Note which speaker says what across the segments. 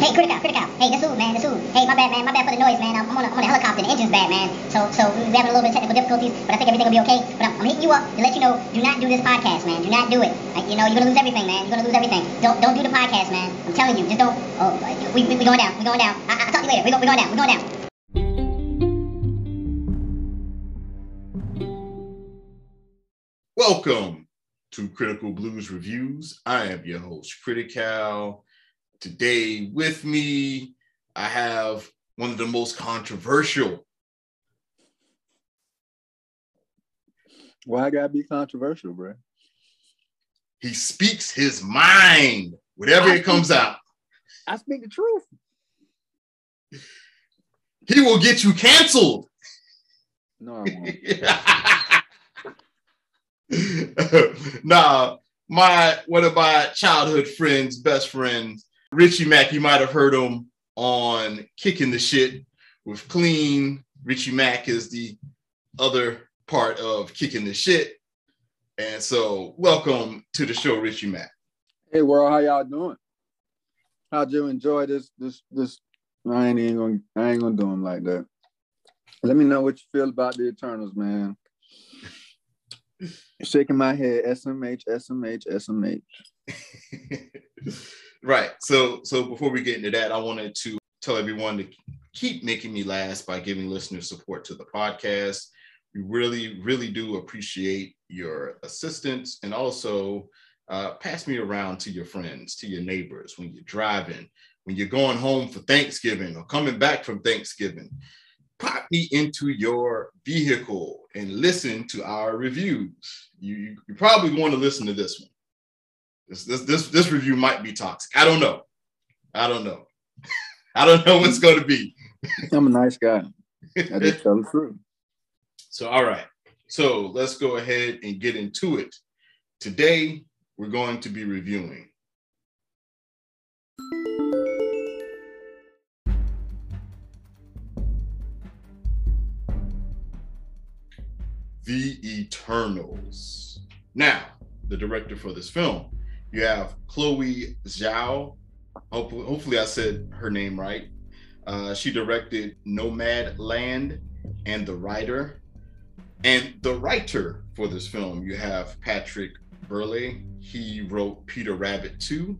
Speaker 1: Hey, critical, critical. Hey, this Ood, man, this Ood. Hey, my bad, man, my bad for the noise, man. I'm on a, I'm on a helicopter. The engine's bad, man. So, so we're having a little bit of technical difficulties, but I think everything will be okay. But I'm, I'm hitting you up to let you know, do not do this podcast, man. Do not do it. Like, you know, you're gonna lose everything, man. You're gonna lose everything. Don't, don't do the podcast, man. I'm telling you, just don't. Oh, uh, we, we, we going down. We going down. I, I'll talk to you later. We go, we going down. We going down.
Speaker 2: Welcome to Critical Blues Reviews. I am your host, Critical. Today with me, I have one of the most controversial.
Speaker 3: Why I gotta be controversial, bro?
Speaker 2: He speaks his mind, whatever
Speaker 3: I
Speaker 2: it comes
Speaker 3: speak-
Speaker 2: out.
Speaker 3: I speak the truth.
Speaker 2: He will get you canceled.
Speaker 3: No, I won't.
Speaker 2: nah, my one of my childhood friends, best friends, Richie Mack. You might have heard him on Kicking the Shit with Clean. Richie Mack is the other part of Kicking the Shit. And so, welcome to the show, Richie Mack.
Speaker 3: hey, world, how y'all doing? How'd you enjoy this? This, this. I ain't even gonna. I ain't gonna do them like that. Let me know what you feel about the Eternals, man. Shaking my head. SMH, SMH, SMH.
Speaker 2: right. So, so before we get into that, I wanted to tell everyone to keep making me last by giving listener support to the podcast. We really, really do appreciate your assistance and also uh, pass me around to your friends, to your neighbors when you're driving, when you're going home for Thanksgiving or coming back from Thanksgiving. Pop me into your vehicle and listen to our reviews. You, you, you probably want to listen to this one. This, this this this review might be toxic. I don't know. I don't know. I don't know what's going to be.
Speaker 3: I'm a nice guy. I just tell the truth.
Speaker 2: so all right. So let's go ahead and get into it. Today we're going to be reviewing The Eternals. Now, the director for this film, you have Chloe Zhao. Hopefully, hopefully I said her name right. Uh, she directed Nomadland and The Rider. And the writer for this film, you have Patrick Burleigh. He wrote Peter Rabbit 2.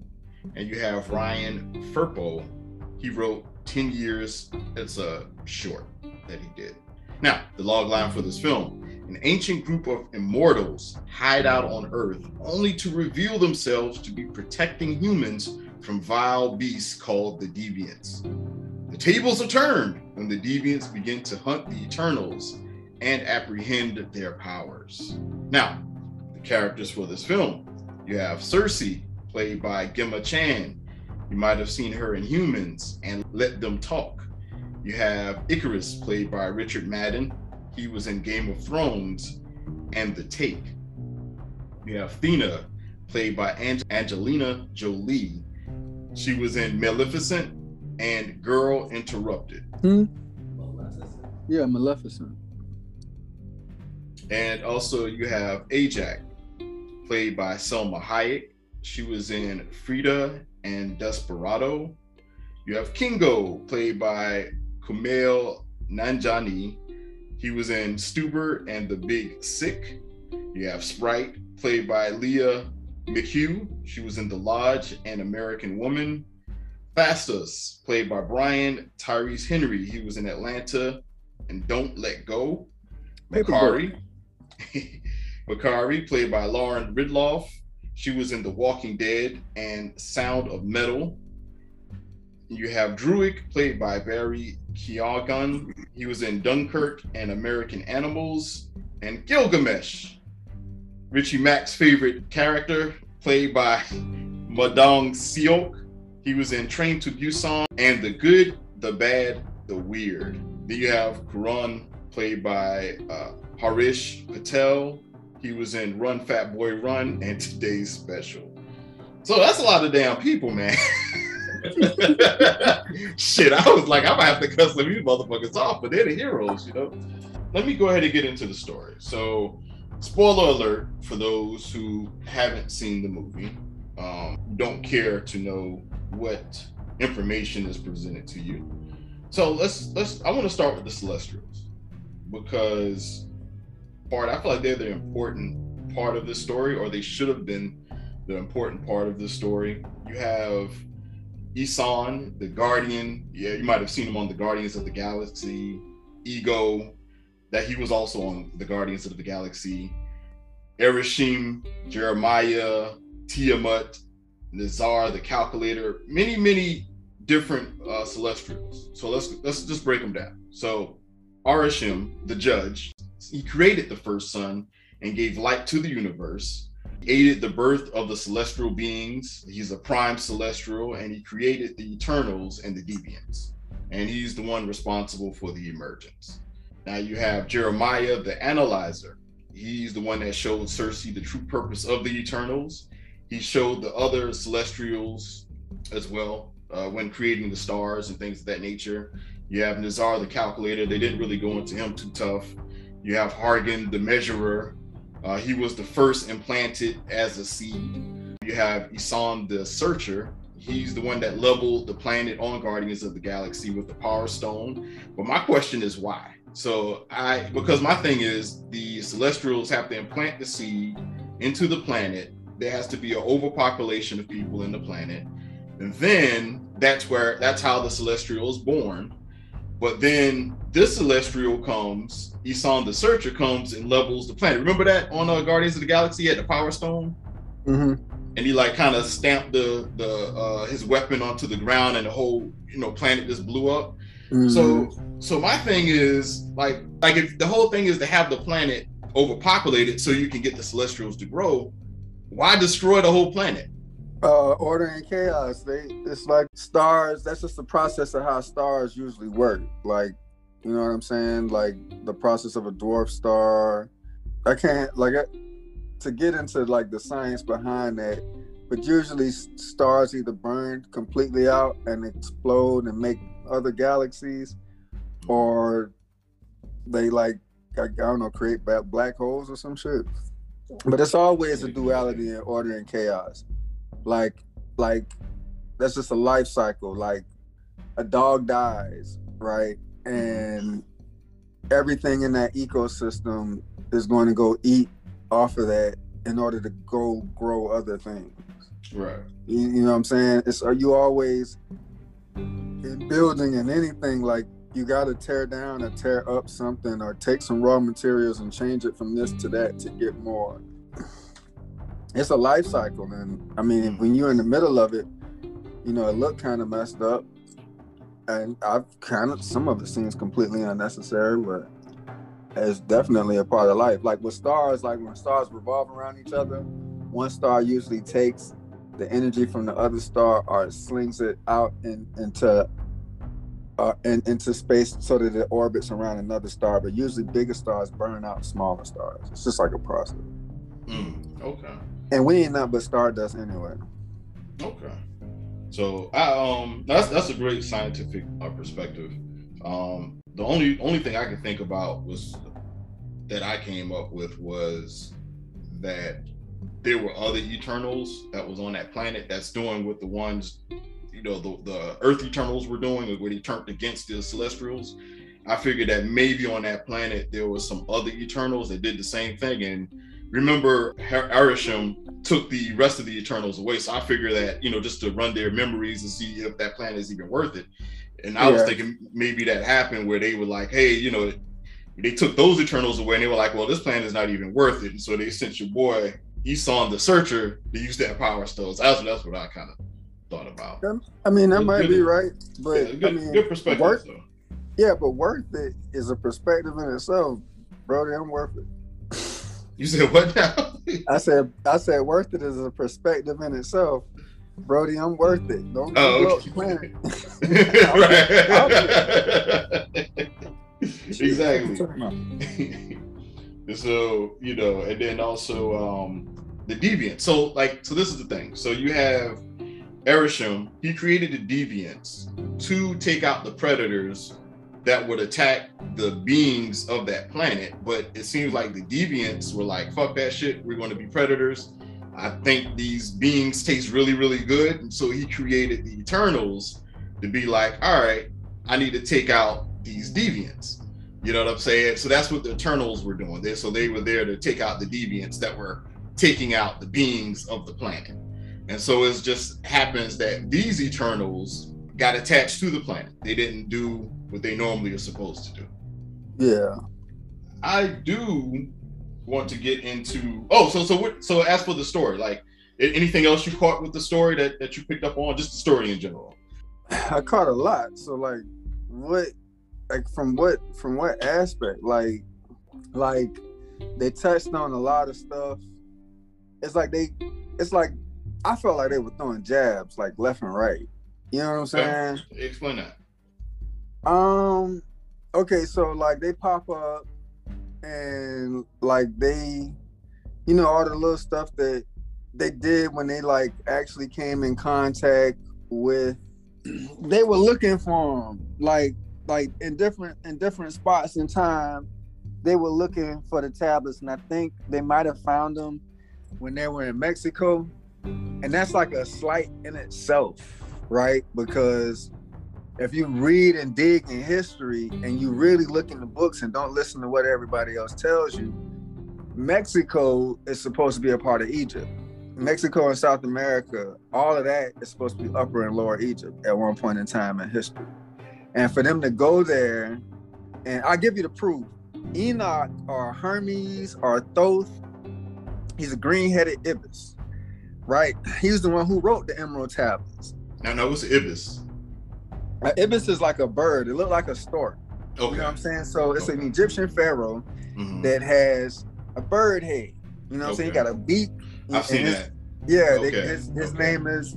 Speaker 2: And you have Ryan Firpo. He wrote 10 Years. It's a short that he did. Now, the log line for this film an ancient group of immortals hide out on Earth only to reveal themselves to be protecting humans from vile beasts called the Deviants. The tables are turned when the Deviants begin to hunt the Eternals and apprehend their powers. Now, the characters for this film you have Cersei, played by Gemma Chan. You might have seen her in Humans and Let Them Talk. You have Ikaris, played by Richard Madden. He was in Game of Thrones and The Take. You have Thena, played by Ange- Angelina Jolie. She was in Maleficent and Girl Interrupted. Hmm.
Speaker 3: Yeah, Maleficent.
Speaker 2: And also you have Ajak, played by Salma Hayek. She was in Frida and Desperado. You have Kingo, played by Kumail Nanjiani. He was in Stuber and The Big Sick. You have Sprite, played by Lia McHugh. She was in The Lodge and American Woman. Phastos, played by Brian Tyree Henry. He was in Atlanta and Don't Let Go. Makkari, Makkari, played by Lauren Ridloff. She was in The Walking Dead and Sound of Metal. You have Druig, played by Barry Keoghan. He was in Dunkirk and American Animals. And Gilgamesh, Richie Mack's favorite character, played by Ma Dong-seok. He was in Train to Busan and The Good, the Bad, the Weird. Then you have Karun, played by uh, Harish Patel. He was in Run Fat Boy Run and Today's Special. So that's a lot of damn people, man. Shit, I was like, I'm gonna have to cuss some of these motherfuckers off, but they're the heroes, you know. Let me go ahead and get into the story. So, spoiler alert for those who haven't seen the movie, um, don't care to know what information is presented to you. So let's let's I want to start with the Celestials because part I feel like they're the important part of this story, or they should have been the important part of this story. You have Eson, the Guardian. Yeah, you might have seen him on the Guardians of the Galaxy. Ego, that he was also on the Guardians of the Galaxy. Arishem, Jeremiah, Tiamat, Nazar, the Calculator, many, many different uh, Celestials. So let's let's just break them down. So Arishem, the judge, he created the first sun and gave light to the universe. Aided the birth of the celestial beings. He's a prime celestial, and he created the Eternals and the Deviants. And he's the one responsible for the emergence. Now you have Jeremiah, the analyzer. He's the one that showed Cersei the true purpose of the Eternals. He showed the other celestials as well uh, when creating the stars and things of that nature. You have Nazar, the calculator. They didn't really go into him too tough. You have Hargen, the measurer. Uh, he was the first implanted as a seed. You have Eson, the searcher. He's the one that leveled the planet on Guardians of the Galaxy with the Power Stone. But my question is why? So I, because my thing is the Celestials have to implant the seed into the planet. There has to be an overpopulation of people in the planet. And then that's where, that's how the Celestial is born. But then this celestial comes, Eson the Searcher comes and levels the planet. Remember that on uh, Guardians of the Galaxy at the Power Stone?
Speaker 3: Mm-hmm.
Speaker 2: And he like kind of stamped the the uh, his weapon onto the ground, and the whole you know planet just blew up. Mm-hmm. So so my thing is like like if the whole thing is to have the planet overpopulated so you can get the Celestials to grow, why destroy the whole planet?
Speaker 3: Uh, order and chaos. They it's like stars. That's just the process of how stars usually work. Like, you know what I'm saying? Like the process of a dwarf star. I can't like I, to get into like the science behind that. But usually stars either burn completely out and explode and make other galaxies, or they like I, I don't know create black holes or some shit. But it's always a duality in order and chaos like like that's just a life cycle. Like a dog dies right? And everything in that ecosystem is going to go eat off of that in order to go grow other things.
Speaker 2: Right.
Speaker 3: You, you know what i'm saying? It's are you always in building and anything? Like you got to tear down or tear up something or take some raw materials and change it from this to that to get more it's a life cycle, and I mean, mm. when you're in the middle of it, you know, it looked kind of messed up, and I've kind of some of it seems completely unnecessary, but it's definitely a part of life. Like with stars, like when stars revolve around each other, one star usually takes the energy from the other star or slings it out in, into uh, in, into space so that it orbits around another star. But usually, bigger stars burn out smaller stars. It's just like a process.
Speaker 2: Mm, okay.
Speaker 3: And we ain't nothing but stardust anyway.
Speaker 2: Okay. So I um that's that's a great scientific uh, perspective. Um the only only thing I could think about was that I came up with was that there were other Eternals that was on that planet that's doing what the ones you know the, the Earth Eternals were doing, where they turned against the Celestials. I figured that maybe on that planet there was some other Eternals that did the same thing, and remember Arishem took the rest of the Eternals away. So I figure that, you know, just to run their memories and see if that planet is even worth it. And I yeah. was thinking maybe that happened where they were like, hey, you know, they took those Eternals away and they were like, well, this planet is not even worth it. And so they sent your boy Eson the Searcher to use that power stone. So that's, that's what I kind of thought about.
Speaker 3: I mean, that might good, be right, but yeah,
Speaker 2: good,
Speaker 3: I mean,
Speaker 2: good perspective.
Speaker 3: Worth, yeah, but worth it is a perspective in itself, Brody. I'm worth it.
Speaker 2: You said what now?
Speaker 3: I said I said worth it is a perspective in itself. Brody, I'm worth it. Don't oh, okay. planet.
Speaker 2: right. exactly. so, you know, and then also um the deviant. So like so this is the thing. So you have Arishem, he created the deviants to take out the predators that would attack the beings of that planet. But it seems like the deviants were like, fuck that shit. We're going to be predators. I think these beings taste really, really good. And so he created the Eternals to be like, all right, I need to take out these deviants. You know what I'm saying? So that's what the Eternals were doing. There, so they were there to take out the deviants that were taking out the beings of the planet. And so it just happens that these Eternals got attached to the planet. They didn't do what they normally are supposed to do.
Speaker 3: Yeah.
Speaker 2: I do want to get into oh so so what so as for the story like anything else you caught with the story that, that you picked up on just the story in general
Speaker 3: i caught a lot so like what like from what from what aspect like like they touched on a lot of stuff it's like they it's like i felt like they were throwing jabs like left and right you know what i'm saying?
Speaker 2: Okay. explain that.
Speaker 3: Um okay so like they pop up and like they you know all the little stuff that they did when they like actually came in contact with they were looking for them like like in different in different spots in time they were looking for the tablets and i think they might have found them when they were in mexico and that's like a slight in itself right because if you read and dig in history and you really look in the books and don't listen to what everybody else tells you, Mexico is supposed to be a part of Egypt. Mexico and South America, all of that is supposed to be upper and lower Egypt at one point in time in history. And for them to go there, and I'll give you the proof Enoch or Hermes or Thoth, he's a green headed Ibis, right? He's the one who wrote the Emerald Tablets.
Speaker 2: Now, no, it was Ibis.
Speaker 3: Uh, ibis is like a bird. It looked like a stork. Okay. You know what I'm saying? So it's okay. an Egyptian pharaoh mm-hmm. that has a bird head. You know what okay. I'm saying? He got a beak.
Speaker 2: I've seen
Speaker 3: his,
Speaker 2: that.
Speaker 3: Yeah, okay. they, his, his name is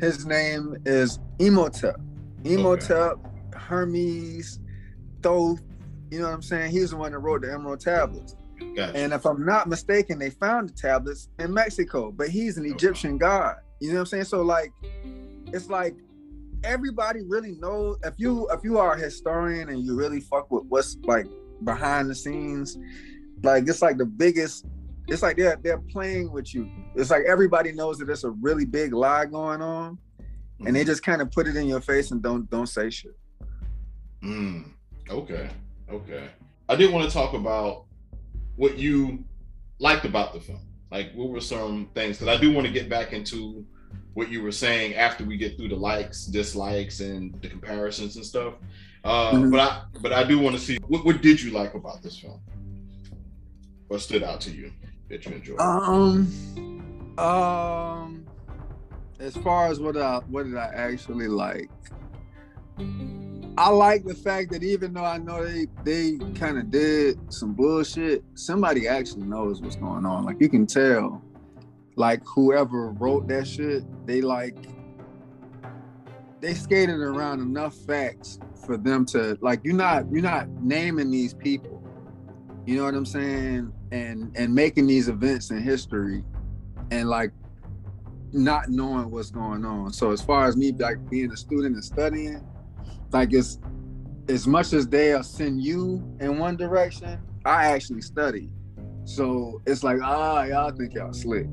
Speaker 3: his name is Imhotep. Imhotep, Hermes, Thoth. You know what I'm saying? He's the one that wrote the Emerald Tablets. Gotcha. And if I'm not mistaken, they found the tablets in Mexico, but he's an Egyptian god. You know what I'm saying? So like, it's like everybody really knows if you if you are a historian and you really fuck with what's like behind the scenes, like it's like the biggest. It's like they're they're playing with you. It's like everybody knows that there's a really big lie going on, and they mm-hmm. just kind of put it in your face and don't don't say shit.
Speaker 2: Mm. Okay. Okay. I did want to talk about what you liked about the film. Like, what were some things? Because I do want to get back into what you were saying after we get through the likes, dislikes, and the comparisons and stuff. Uh, mm-hmm. But I but I do want to see what, what did you like about this film? What stood out to you that you enjoyed?
Speaker 3: Um, um, as far as what I what did I actually like? I like the fact that even though I know they they kind of did some bullshit, somebody actually knows what's going on. Like you can tell like whoever wrote that shit, they like they skated around enough facts for them to like you're not you're not naming these people. You know what I'm saying? And and making these events in history and like not knowing what's going on. So as far as me like being a student and studying, like it's as much as they'll send you in one direction, I actually study. So it's like, ah, y'all think y'all slick.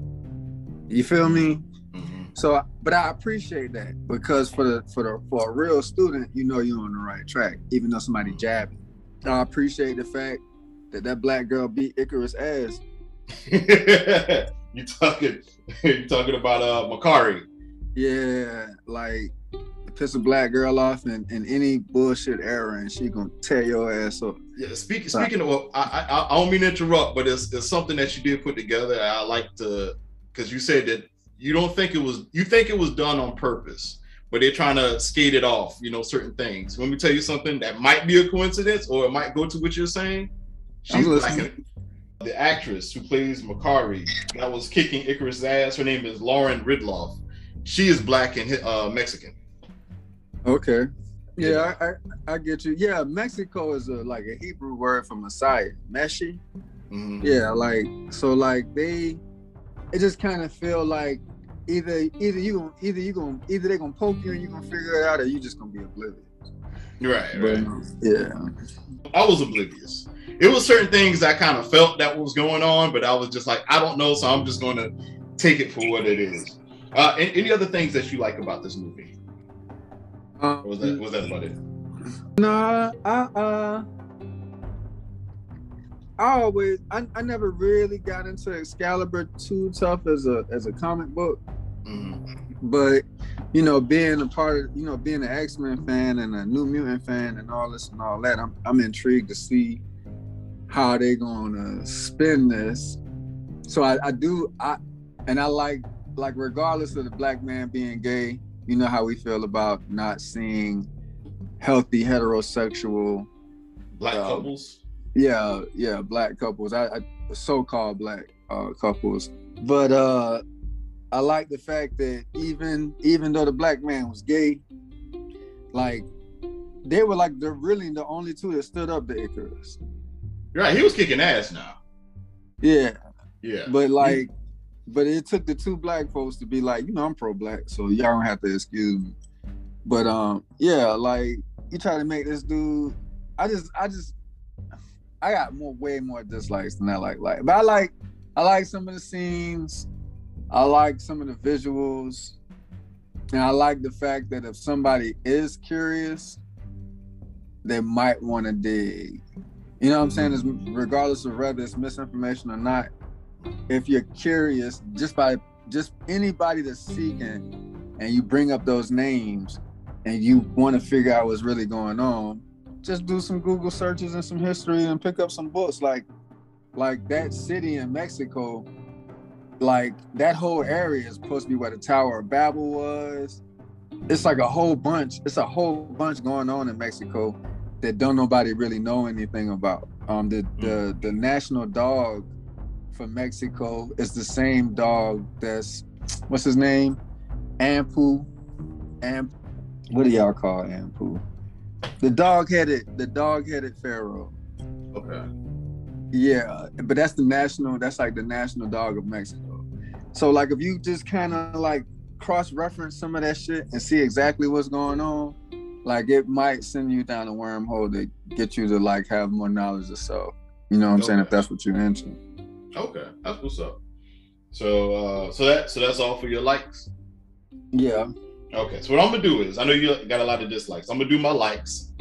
Speaker 3: You feel me? Mm-hmm. So, but I appreciate that because for the for the for a real student, you know you're on the right track, even though somebody mm-hmm. jabbing. I appreciate the fact that that black girl beat Ikaris ass.
Speaker 2: you talking? You talking about uh Makkari?
Speaker 3: Yeah, like piss a black girl off in, in any bullshit era, and she gonna tear your ass up.
Speaker 2: Yeah, speak, speaking of, I, I I don't mean to interrupt, but it's, it's something that you did put together. I like to because you said that you don't think it was you think it was done on purpose but they're trying to skate it off you know certain things. Let me tell you something that might be a coincidence or it might go to what you're saying. She's like the actress who plays Makkari that was kicking Ikaris' ass. Her name is Lauren Ridloff. She is black and uh, Mexican.
Speaker 3: Okay. Yeah, I, I, I get you. Yeah, Mexico is a like a Hebrew word for Messiah, Meshi. Mm-hmm. Yeah, like so, like they it just kind of feel like either either you either you gonna either they gonna poke you and you gonna figure it out or you just gonna be oblivious.
Speaker 2: Right, right.
Speaker 3: yeah.
Speaker 2: I was oblivious. It was certain things I kind of felt that was going on, but I was just like, I don't know, so I'm just gonna take it for what it is. Uh, any other things that you like about this movie? or was that was that about it?
Speaker 3: Nah, I uh, I always I, I never really got into Excalibur too tough as a as a comic book,
Speaker 2: Mhm.
Speaker 3: but you know, being a part of you know being an X Men fan and a New Mutant fan and all this and all that, I'm I'm intrigued to see how they're gonna spin this. So I, I do I and I like like regardless of the black man being gay, you know how we feel about not seeing healthy heterosexual
Speaker 2: Black
Speaker 3: Um,
Speaker 2: couples.
Speaker 3: Yeah yeah black couples. I, I so-called black uh couples. But uh i like the fact that even even though the black man was gay like they were like they're really the only two that stood up to Ikaris.
Speaker 2: Right, he was kicking ass now.
Speaker 3: yeah.
Speaker 2: Yeah.
Speaker 3: but like but it took the two black folks to be like you know i'm pro-black so y'all don't have to excuse me. But um yeah like you try to make this dude i just i just i got more way more dislikes than i like like but i like i like some of the scenes. I like some of the visuals. And i like the fact that if somebody is curious they might want to dig. You know what i'm saying? Is regardless of whether it's misinformation or not if you're curious, just by just anybody that's seeking, and you bring up those names, and you want to figure out what's really going on, just do some Google searches and some history, and pick up some books. Like, like that city in Mexico, like that whole area is supposed to be where the Tower of Babel was. It's like a whole bunch. It's a whole bunch going on in Mexico that don't nobody really know anything about. Um, the the the national dog for Mexico is the same dog that's what's his name? Anpu. Amp what do y'all call Anpu? The dog headed the dog headed pharaoh.
Speaker 2: Okay.
Speaker 3: Yeah, but that's the national, that's like the national dog of Mexico. So like if you just kind of like cross-reference some of that shit and see exactly what's going on, like it might send you down a wormhole to get you to like have more knowledge of self. You know what I'm saying? If that's what you're into.
Speaker 2: Okay. That's what's up. So uh so that so that's all for your likes.
Speaker 3: Yeah.
Speaker 2: Okay, so what I'm gonna do is I know you got a lot of dislikes. I'm gonna do my likes,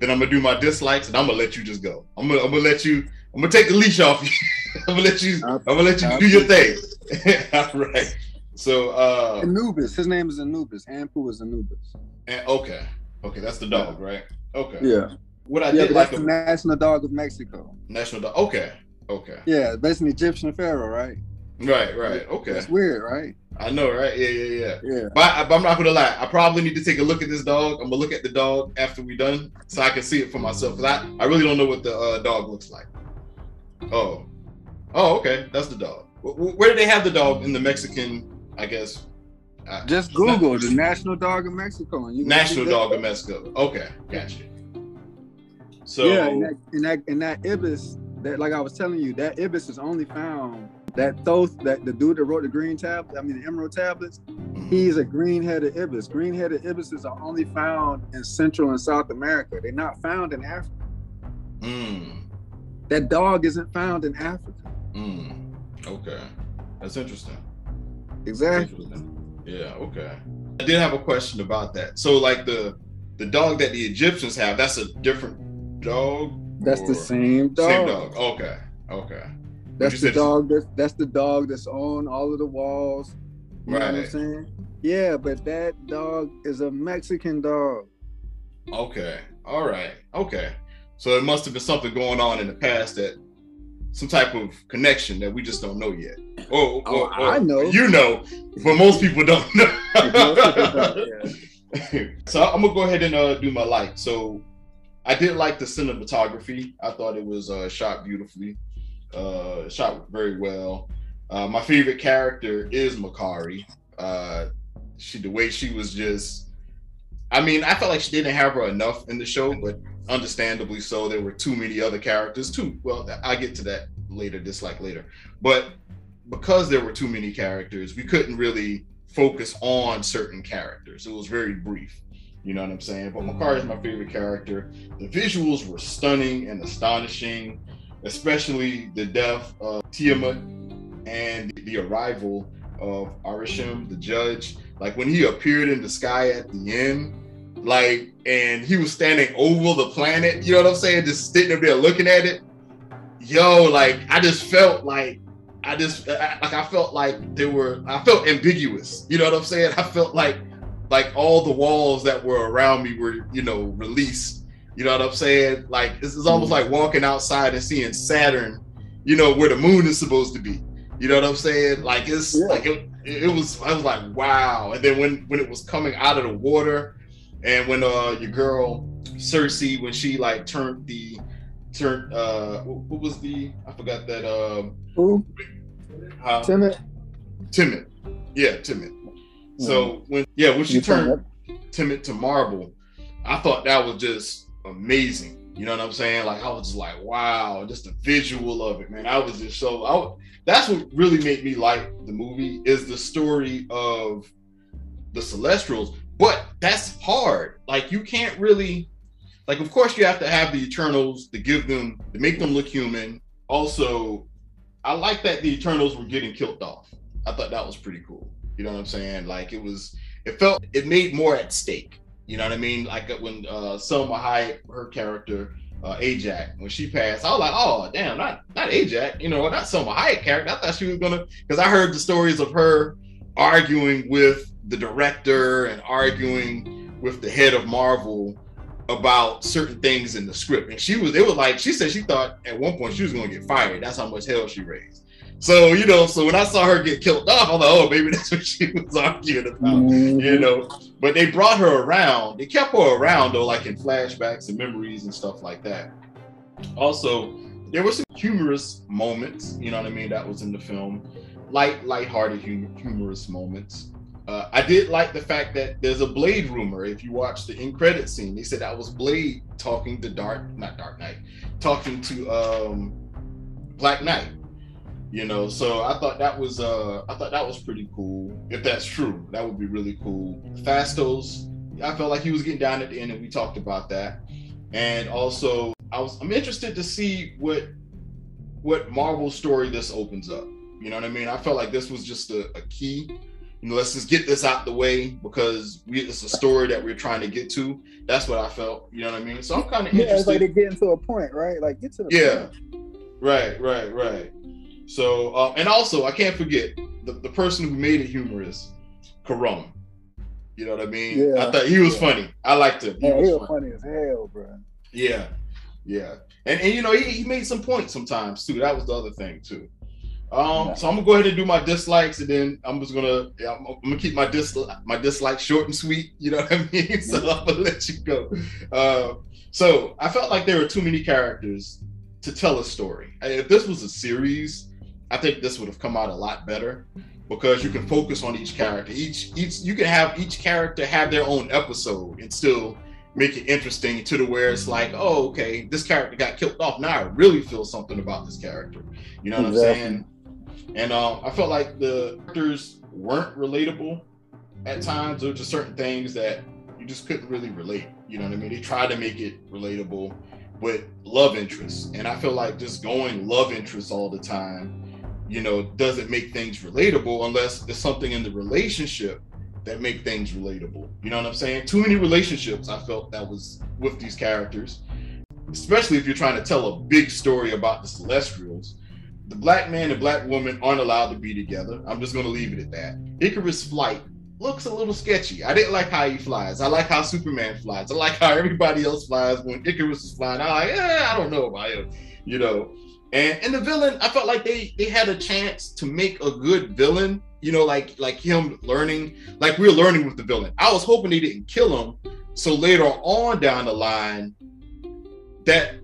Speaker 2: then I'm gonna do my dislikes, and I'm gonna let you just go. I'm gonna I'm gonna let you. I'm gonna take the leash off you. I'm gonna let you. I'm gonna let you do your thing. All right. So uh
Speaker 3: Anubis. His name is Anubis. Anpu is Anubis.
Speaker 2: and, okay, okay, that's the dog, right? Okay.
Speaker 3: Yeah.
Speaker 2: What I
Speaker 3: yeah,
Speaker 2: did like
Speaker 3: that's
Speaker 2: a
Speaker 3: the national dog of Mexico.
Speaker 2: national dog. Okay. Okay.
Speaker 3: Yeah, that's an Egyptian pharaoh, right?
Speaker 2: Right. Right. Okay.
Speaker 3: That's weird, right?
Speaker 2: I know, right? Yeah. Yeah. Yeah.
Speaker 3: Yeah.
Speaker 2: But, I, I'm not gonna lie. I probably need to take a look at this dog. I'm gonna look at the dog after we done, so I can see it for myself. Cause I, I really don't know what the uh, dog looks like. Oh, oh, okay, that's the dog. Wh- wh- Where do they have the dog in the Mexican? I guess.
Speaker 3: Just
Speaker 2: it's not-
Speaker 3: Google the national dog of Mexico. And you
Speaker 2: National dog of Mexico. Okay, gotcha. So
Speaker 3: yeah, and that, and that and that ibis, that like I was telling you, that ibis is only found that Thoth, that the dude that wrote the green tab, I mean the emerald tablets, he's a green-headed ibis. Green-headed ibises are only found in Central and South America. They're not found in Africa.
Speaker 2: Mm,
Speaker 3: That dog isn't found in Africa.
Speaker 2: mm, okay, that's interesting.
Speaker 3: Exactly.
Speaker 2: Interesting. Yeah, okay. I did have a question about that. So, like the the dog that the Egyptians have, that's a different dog.
Speaker 3: That's the same dog.
Speaker 2: Same dog. Okay. Okay.
Speaker 3: That's the dog. That's that's the dog that's on all of the walls. You know what I'm saying? Yeah, but that dog is a Mexican dog.
Speaker 2: Okay. All right. Okay. So it must have been something going on in the past that some type of connection that we just don't know yet. Oh,
Speaker 3: Oh, I know.
Speaker 2: You know, but most people don't know.
Speaker 3: People don't, yeah.
Speaker 2: so I'm gonna go ahead and uh, do my like. So I did like the cinematography. I thought it was uh, shot beautifully, uh, shot very well. Uh, my favorite character is Makkari. Uh, she the way she was just. I mean, I felt like she didn't have her enough in the show, but understandably so. There were too many other characters too. Well, I get to that later, dislike later. But because there were too many characters, we couldn't really focus on certain characters. It was very brief. You know what I'm saying? But Makkari is my favorite character. The visuals were stunning and astonishing, especially the death of Tiamat and the arrival of Arishem, the judge. Like when he appeared in the sky at the end, like, and he was standing over the planet. You know what I'm saying? Just sitting up there looking at it. Yo, like I just felt like I just I, like I felt like they were I felt ambiguous. You know what I'm saying? I felt like like all the walls that were around me were you know released. You know what I'm saying? Like this is almost like walking outside and seeing Saturn. You know where the moon is supposed to be. You know what I'm saying? Like it's yeah. like it, it was. I was like wow. And then when when it was coming out of the water, and when uh your girl Cersei when she like turned the turned uh what, was the I forgot that um
Speaker 3: who uh, Timid
Speaker 2: Timid yeah Timid so when yeah, when she you turned Timid to marble I thought that was just amazing. You know what I'm saying? Like I was just like, wow, just the visual of it, man. I was just so I, that's what really made me like the movie is the story of the Celestials. But that's hard. Like you can't really like of course you have to have the Eternals to give them to make them look human. Also, I like that the Eternals were getting killed off. I thought that was pretty cool. You know what I'm saying? Like it was, it felt, it made more at stake. You know what I mean? Like when uh, Salma Hayek, her character, uh, Ajak, when she passed, I was like, oh damn, not not Ajak, you know, not Salma Hayek character. I thought she was gonna, because I heard the stories of her arguing with the director and arguing with the head of Marvel about certain things in the script, and she was, it was like she said she thought at one point she was gonna get fired. That's how much hell she raised. So you know, so when I saw her get killed off, I'm like, oh, maybe that's what she was arguing about, mm-hmm. you know. But they brought her around. They kept her around though, like in flashbacks and memories and stuff like that. Also, there were some humorous moments, you know what I mean, that was in the film, light, light-hearted, hum- humorous moments. Uh, I did like the fact that there's a Blade rumor. If you watch the in credit scene, they said that was Blade talking to Dark, not Dark Knight, talking to um, Black Knight you know so i thought that was uh i thought that was pretty cool if that's true. That would be really cool. Phastos i felt like he was getting down at the end and we talked about that. And also i was i'm interested to see what what marvel story this opens up. You know what i mean? I felt like this was just a, a key. You know let's just get this out the way because we, it's a story that we're trying to get to. That's what i felt. You know what i mean? So i'm kind of
Speaker 3: yeah,
Speaker 2: interested
Speaker 3: it's like they're getting to a point right? Like get to the
Speaker 2: yeah. point. right right right so, uh, and also, I can't forget the, the person who made it humorous, Karun. You know what I mean? Yeah, I thought he was yeah. funny. I liked him.
Speaker 3: He, yeah, was, he was funny. funny as hell, bro.
Speaker 2: Yeah, yeah, and and you know he, he made some points sometimes too. That was the other thing too. Um, so I'm gonna go ahead and do my dislikes, and then I'm just gonna yeah, I'm, I'm, gonna keep my dislike my dislike short and sweet. You know what I mean? so I'm gonna let you go. Uh, so I felt like there were too many characters to tell a story. If this was a series, I think this would have come out a lot better because you can focus on each character. Each each you can have each character have their own episode and still make it interesting to the where it's like, oh, okay, this character got killed off. Now I really feel something about this character. You know what exactly. I'm saying? And um, I felt like the characters weren't relatable at times. There were just certain things that you just couldn't really relate. You know what I mean? They tried to make it relatable with love interests. And I feel like just going love interests all the time you know, doesn't make things relatable unless there's something in the relationship that make things relatable. You know what I'm saying? Too many relationships I felt that was with these characters, especially if you're trying to tell a big story about the Celestials. The black man and black woman aren't allowed to be together. I'm just going to leave it at that. Ikaris flight looks a little sketchy. I didn't like how he flies. I like how Superman flies. I like how everybody else flies. When Ikaris is flying, I'm like, eh, I don't know about him. You know, and and the villain, I felt like they they had a chance to make a good villain. You know, like like him learning, like we are learning with the villain. I was hoping they didn't kill him, so later on down the line, that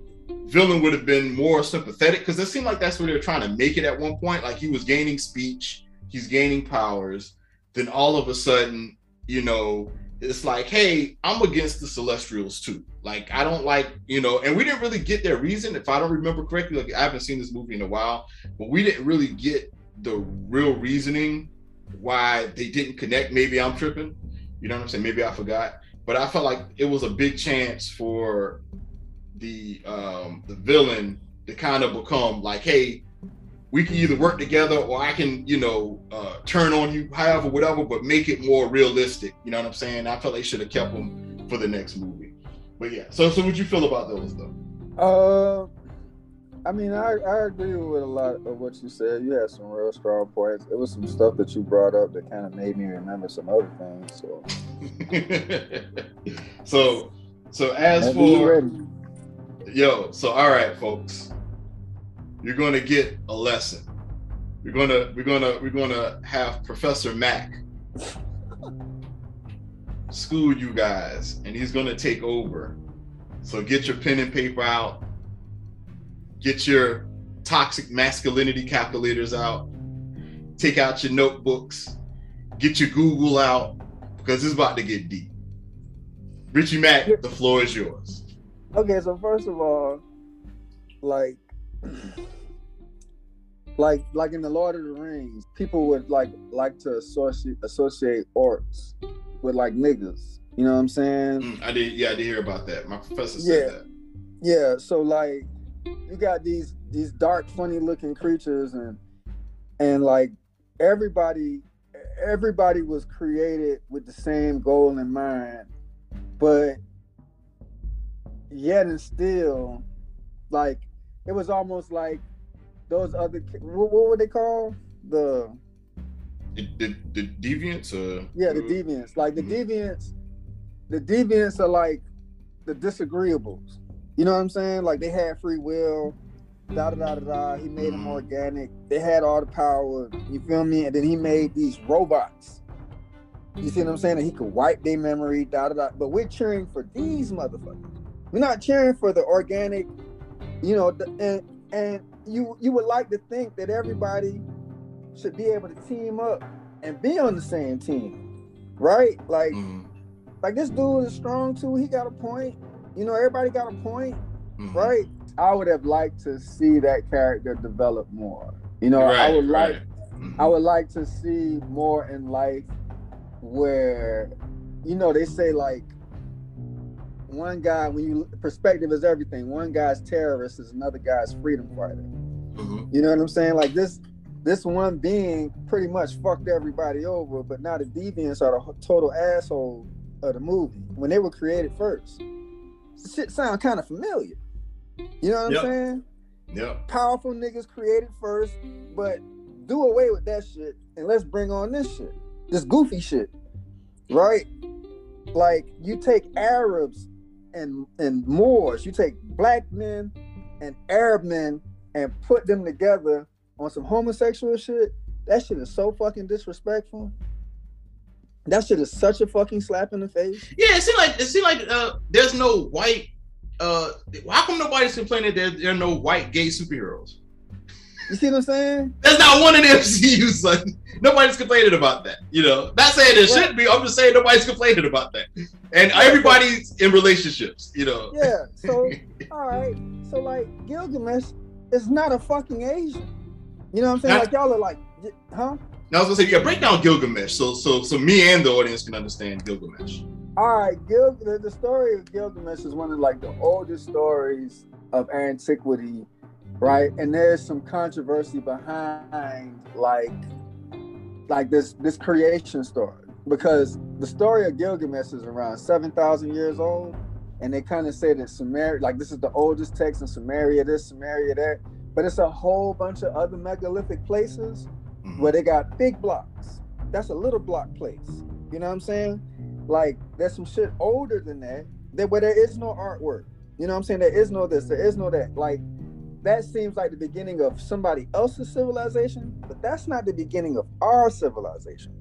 Speaker 2: villain would have been more sympathetic because it seemed like that's where they were trying to make it at one point. Like he was gaining speech, he's gaining powers. Then all of a sudden, you know, it's like, hey, I'm against the Celestials too. Like, I don't like, you know, and we didn't really get their reason. If I don't remember correctly, like I haven't seen this movie in a while, but we didn't really get the real reasoning why they didn't connect. Maybe I'm tripping. You know what I'm saying? Maybe I forgot. But I felt like it was a big chance for the um the villain to kind of become like, hey, we can either work together or I can, you know, uh, turn on you, however, whatever, but make it more realistic. You know what I'm saying? I felt they should have kept them for the next movie. But yeah, so so what you feel about those though?
Speaker 3: Uh, I mean, I, I agree with a lot of what you said. You had some real strong points. It was some stuff that you brought up that kind of made me remember some other things. So,
Speaker 2: so, so as
Speaker 3: me
Speaker 2: for yo, so all right, folks, you're gonna get a lesson. We're gonna we're gonna we're gonna have Professor Mac school you guys, and he's gonna take over. So get your pen and paper out. Get your toxic masculinity calculators out. Take out your notebooks. Get your Google out because it's about to get deep. Richie Mack, the floor is yours.
Speaker 3: Okay, so first of all, like, like, like in the Lord of the Rings, people would like like to associate associate orcs with like niggas. You know what I'm saying?
Speaker 2: Mm, I did, yeah, I did hear about that. My professor
Speaker 3: Yeah.
Speaker 2: said that.
Speaker 3: Yeah. So like, you got these these dark, funny looking creatures, and and like everybody everybody was created with the same goal in mind, but yet and still, like it was almost like those other what, what were they called? The
Speaker 2: The, the, the deviants, uh,
Speaker 3: yeah the deviants. Like the
Speaker 2: Mhm.
Speaker 3: deviants the deviants are like the disagreeables. You know what i'm saying? Like they had free will. Da da da da da. He made them
Speaker 2: Mhm.
Speaker 3: organic. They had all the power. You feel me? And then he made these robots. You see what i'm saying? And he could wipe their memory da da da. But we're cheering for these motherfuckers. We're not cheering for the organic you know and and you you would like to think that everybody should be able to team up and be on the same team right like
Speaker 2: Mhm,
Speaker 3: like this dude is strong too. He got a point. You know, everybody got a point,
Speaker 2: mhm.
Speaker 3: right? I would have liked to see that character develop more. You know, I
Speaker 2: Right,
Speaker 3: would like
Speaker 2: right. Mhm.
Speaker 3: I would like to see more in life where, you know, they say like one guy when you perspective is everything. One guy's terrorist is another guy's freedom fighter.
Speaker 2: Mhm.
Speaker 3: You know what I'm saying? Like this this one being pretty much fucked everybody over, but now the deviants are the total asshole of the movie when they were created first. Shit sound kind of familiar. You know what
Speaker 2: Yep.
Speaker 3: I'm saying?
Speaker 2: Yeah.
Speaker 3: Powerful niggas created first, but do away with that shit and let's bring on this shit. This goofy shit. Right? Like you take Arabs and and Moors, you take black men and Arab men and put them together on some homosexual shit, that shit is so fucking disrespectful. That shit is such a fucking slap in the face.
Speaker 2: Yeah, it seemed like it seemed like uh, there's no white. Uh, how come nobody's complaining that there are no white gay superheroes?
Speaker 3: You see what I'm saying?
Speaker 2: There's not one in the MCU, son. Nobody's complaining about that. You know, not saying there shouldn't be. I'm just saying nobody's complaining about that. And everybody's in relationships. You know.
Speaker 3: Yeah. So all right. So like Gilgamesh is not a fucking Asian. You know what I'm saying?
Speaker 2: Not-
Speaker 3: Like y'all are like, huh?
Speaker 2: Now I was gonna say, yeah, break down Gilgamesh, so so so me and the audience can understand Gilgamesh.
Speaker 3: All right, Gil. The, the story of Gilgamesh is one of like the oldest stories of antiquity, right? And there's some controversy behind like like this this creation story because the story of Gilgamesh is around seven thousand years old, and they kind of say that Sumeria, like this is the oldest text in Sumeria, this Sumeria that, but it's a whole bunch of other megalithic places
Speaker 2: Mhm.
Speaker 3: where they got big blocks. That's a little block place. You know what I'm saying? Like there's some shit older than that, that where there is no artwork. You know what I'm saying? There is no this, there is no that. Like that seems like the beginning of somebody else's civilization, but that's not the beginning of our civilization.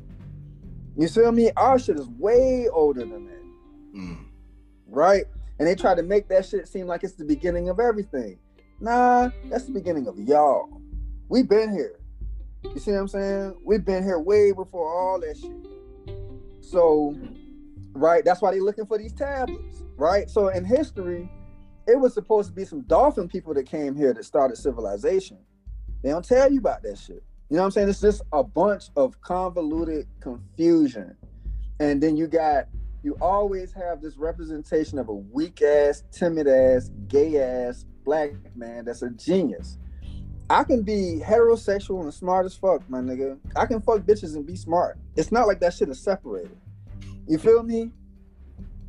Speaker 3: You feel me? Our shit is way older than that
Speaker 2: Mm.
Speaker 3: right? And they try to make that shit seem like it's the beginning of everything. Nah, that's the beginning of y'all. We've been here. You see what I'm saying? We've been here way before all that shit. So, right, that's why they're looking for these tablets, right? So in history, it was supposed to be some dolphin people that came here that started civilization. They don't tell you about that shit. You know what I'm saying? It's just a bunch of convoluted confusion. And then you got you always have this representation of a weak ass, timid ass, gay ass black man that's a genius. I can be heterosexual and smart as fuck, my nigga. I can fuck bitches and be smart. It's not like that shit is separated. You feel me?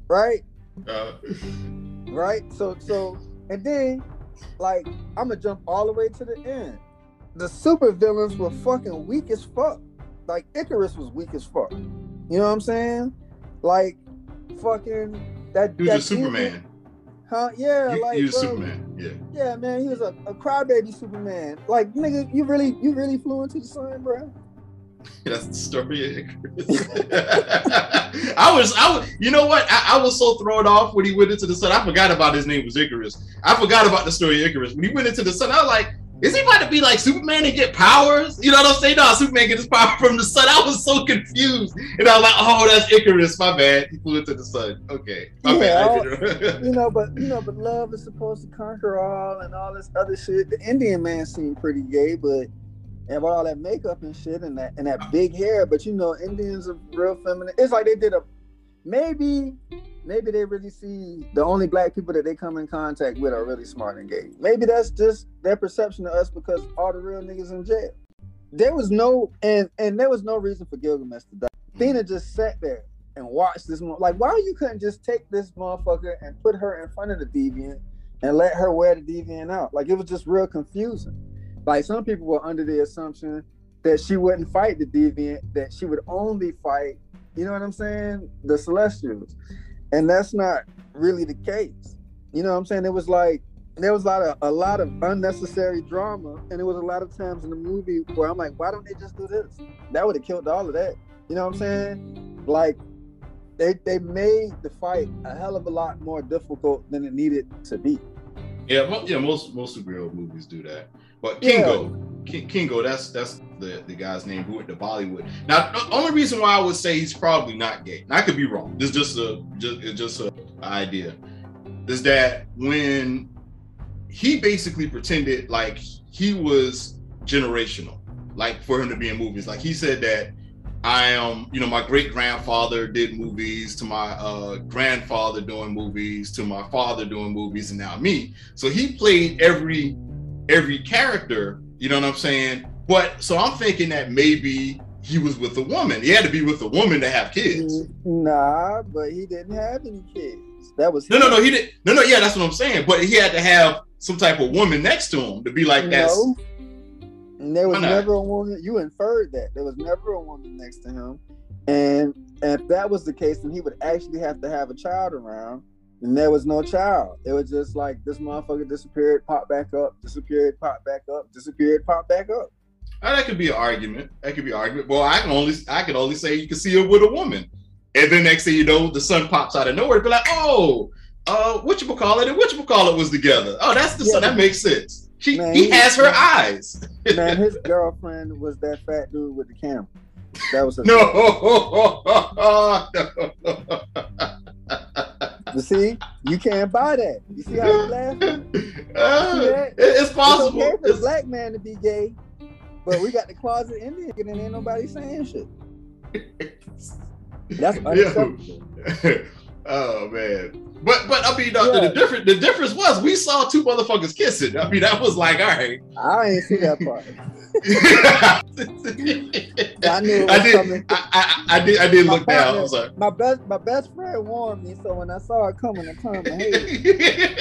Speaker 3: right?
Speaker 2: Uh,
Speaker 3: right? So so and then like I'm gonna jump all the way to the end. The super villains were fucking weak as fuck. Like Ikaris was weak as fuck. You know what I'm saying? Like fucking that.
Speaker 2: he was
Speaker 3: that
Speaker 2: a Superman.
Speaker 3: demon- Huh? Yeah,
Speaker 2: He,
Speaker 3: like
Speaker 2: he was
Speaker 3: bro,
Speaker 2: Superman. Yeah.
Speaker 3: Yeah, man, he was a, a crybaby Superman. Like nigga, you really you really flew into the sun, bro.
Speaker 2: That's the story of Icarus. I was, I was, you know what? I, I was so thrown off when he went into the sun. I forgot about his name was Icarus. I forgot about the story of Icarus. When he went into the sun, I was like, is he about to be like Superman and get powers? You know what I'm saying? No, Superman get his power from the sun. I was so confused. And I was like, oh, that's Icarus. My bad. He flew into the sun. Okay. My
Speaker 3: Yeah,
Speaker 2: bad. I
Speaker 3: You know, but you know, but love is supposed to conquer all and all this other shit. The Indian man seemed pretty gay, but and with all that makeup and shit and that and that big hair, but you know, Indians are real feminine. It's like they did a maybe maybe they really see the only black people that they come in contact with are really smart and gay. Maybe that's just their perception of us because all the real niggas in jail. There was no and and there was no reason for Gilgamesh to die. Athena just sat there and watched this. Like, why you couldn't just take this motherfucker and put her in front of the deviant and let her wear the deviant out? Like, it was just real confusing. Like, some people were under the assumption that she wouldn't fight the deviant, that she would only fight, you know what I'm saying, the celestials, and that's not really the case. You know what I'm saying? It was like there was a lot of a lot of unnecessary drama, and there was a lot of times in the movie where I'm like, why don't they just do this? That would have killed all of that. You know what I'm saying? Like they they made the fight a hell of a lot more difficult than it needed to be.
Speaker 2: Yeah, yeah, most most superhero movies do that. But Kingo, Ki- Kingo, that's that's the, the guy's name who went to Bollywood. Now, the only reason why I would say he's probably not gay, and I could be wrong. This is just a just it's just a idea. Is that when he basically pretended like he was generational, like for him to be in movies. Like he said that I am, you know, my great grandfather did movies, to my uh, grandfather doing movies, to my father doing movies, and now me. So he played every every character, you know what I'm saying? But so I'm thinking that maybe he was with a woman. He had to be with a woman to have kids.
Speaker 3: Nah, but he didn't have any kids. That was
Speaker 2: No, no, no, he didn't. No, no, yeah, that's what I'm saying. But he had to have some type of woman next to him to be like.
Speaker 3: No. And there was never a woman. You inferred that there was never a woman next to him, and if that was the case, then he would actually have to have a child around. And there was no child. It was just like this motherfucker disappeared, popped back up, disappeared, popped back up, disappeared, popped back up.
Speaker 2: Oh, that could be an argument. That could be an argument. Well, I can only I can only say you can see her with a woman, and then next thing you know, the sun pops out of nowhere. Be like, oh, uh, what you call it and what you call it was together. Oh, that's the
Speaker 3: Yeah,
Speaker 2: sun. That makes sense. She
Speaker 3: Man,
Speaker 2: he
Speaker 3: he-
Speaker 2: has her eyes.
Speaker 3: Man, his girlfriend was that fat dude with the camera. That was a
Speaker 2: No,
Speaker 3: You see, you can't buy that. You see how he's laughing?
Speaker 2: Uh, it's
Speaker 3: It's
Speaker 2: possible.
Speaker 3: okay for a
Speaker 2: It's-
Speaker 3: black man to be gay, but we got the closet Indian and ain't nobody saying shit. That's unacceptable.
Speaker 2: oh man. But but I mean the,
Speaker 3: Yeah.
Speaker 2: the difference the difference was we saw two motherfuckers kissing. I mean that was like all right.
Speaker 3: I didn't see that part.
Speaker 2: I
Speaker 3: I knew it was
Speaker 2: did
Speaker 3: coming.
Speaker 2: I, I, I did I did
Speaker 3: My
Speaker 2: look down. I
Speaker 3: partner-
Speaker 2: was
Speaker 3: My best my best friend warned me, so when I saw it coming, I turned my head.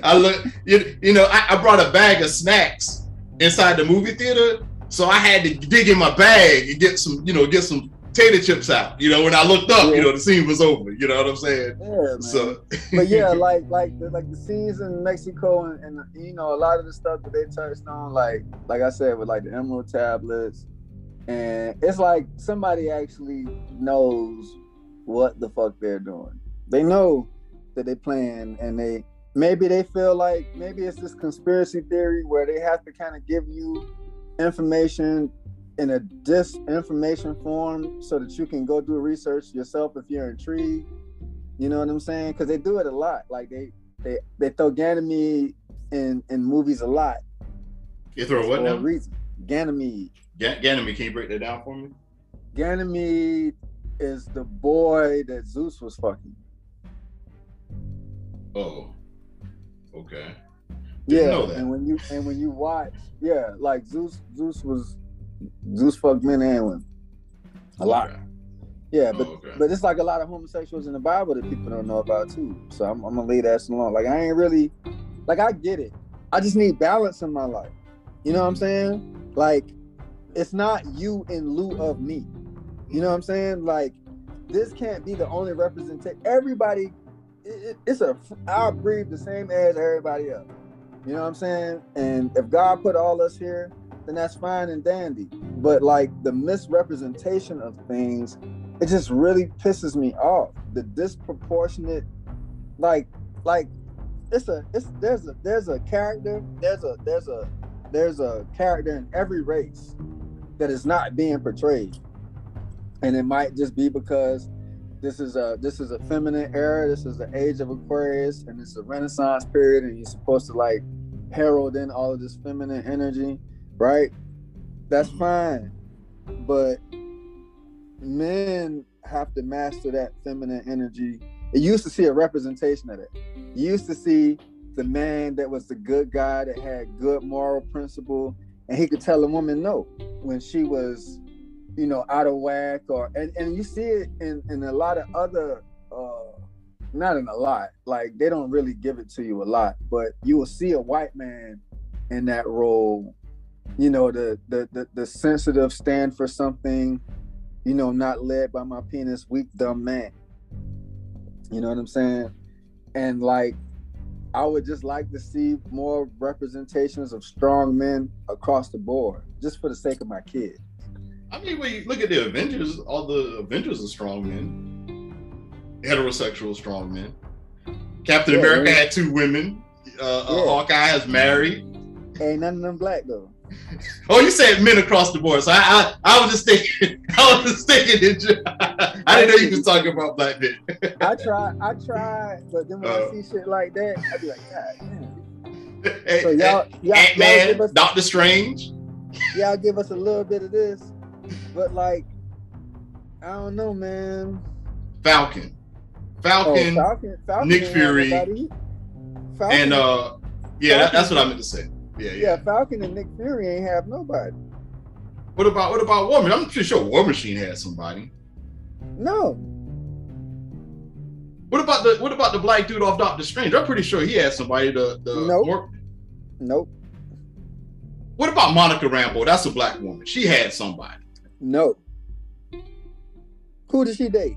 Speaker 2: I look, you, you know, I, I brought a bag of snacks inside the movie theater, so I had to dig in my bag and get some, you know, get some potato chips out. You know, when I looked up, you know, the scene was over. You know what I'm saying?
Speaker 3: Yeah, man.
Speaker 2: So,
Speaker 3: but yeah, like like the, like the scenes in Mexico and, and you know a lot of the stuff that they touched on, like like I said with like the emerald tablets, and it's like somebody actually knows what the fuck they're doing. They know that they plan and they maybe they feel like maybe it's this conspiracy theory where they have to kind of give you information in a disinformation form so that you can go do research yourself if you're intrigued. You know what I'm saying? Because they do it a lot. Like they they they throw Ganymede in in movies a lot
Speaker 2: you throw what now?
Speaker 3: reason. Ganymede.
Speaker 2: Gan- Ganymede, can you break that down for me?
Speaker 3: Ganymede is the boy that Zeus was fucking.
Speaker 2: Oh, okay.
Speaker 3: Yeah,
Speaker 2: Didn't that.
Speaker 3: and when you and when you watch, yeah, like Zeus Zeus was Zeus fucked men and women a lot.
Speaker 2: Okay.
Speaker 3: Yeah, but oh, okay. but it's like a lot of homosexuals in the Bible that people don't know about too. So I'm, I'm gonna leave that alone. Like I ain't really, like I get it. I just need balance in my life. You know what I'm saying? Like it's not you in lieu of me. You know what I'm saying? Like this can't be the only representation. Everybody, it, it's a I breathe the same air as everybody else. You know what I'm saying? And if God put all us here, then that's fine and dandy. But like the misrepresentation of things it just really pisses me off. The disproportionate, like, like it's a it's there's a there's a character there's a there's a there's a character in every race that is not being portrayed, and it might just be because this is a this is a feminine era. This is the age of Aquarius, and it's a Renaissance period, and you're supposed to like herald in all of this feminine energy, right? That's fine, but men have to master that feminine energy. You used to see a representation of it. You used to see the man that was the good guy that had good moral principle, and he could tell a woman no when she was, you know, out of whack. Or and and you see it in in a lot of other. uh not in a lot like they don't really give it to you a lot but you will see a white man in that role you know the the the, the sensitive stand for something you know, not led by my penis, weak, dumb man. You know what I'm saying? And like, I would just like to see more representations of strong men across the board, just for the sake of my kids.
Speaker 2: I mean, when you look at the Avengers, all the Avengers are strong men, heterosexual strong men. Captain yeah, America had two women. Uh, uh yeah. Hawkeye is married.
Speaker 3: Ain't none of them black though.
Speaker 2: Oh, you said men across the board. So I, I, I was just thinking, I was just thinking. I didn't know you was talking about black men.
Speaker 3: I try, I try, but then when uh, I see shit like that, I be like, God damn.
Speaker 2: Hey, so y'all, y'all, Ant-Man, us, Doctor Strange.
Speaker 3: Y'all give us a little bit of this, but like, I don't know, man.
Speaker 2: Falcon, Falcon, oh, Falcon, Falcon Nick Fury, Falcon, and uh, yeah, that, that's what I meant to say. Yeah, yeah.
Speaker 3: Falcon and Nick Fury ain't have nobody.
Speaker 2: What about what about War Machine? I'm pretty sure War Machine had somebody.
Speaker 3: No.
Speaker 2: What about the what about the black dude off Doctor Strange? I'm pretty sure he had somebody. The the
Speaker 3: nope. War... Nope.
Speaker 2: What about Monica Rambo? That's a black woman. She had somebody.
Speaker 3: No. Who did she date?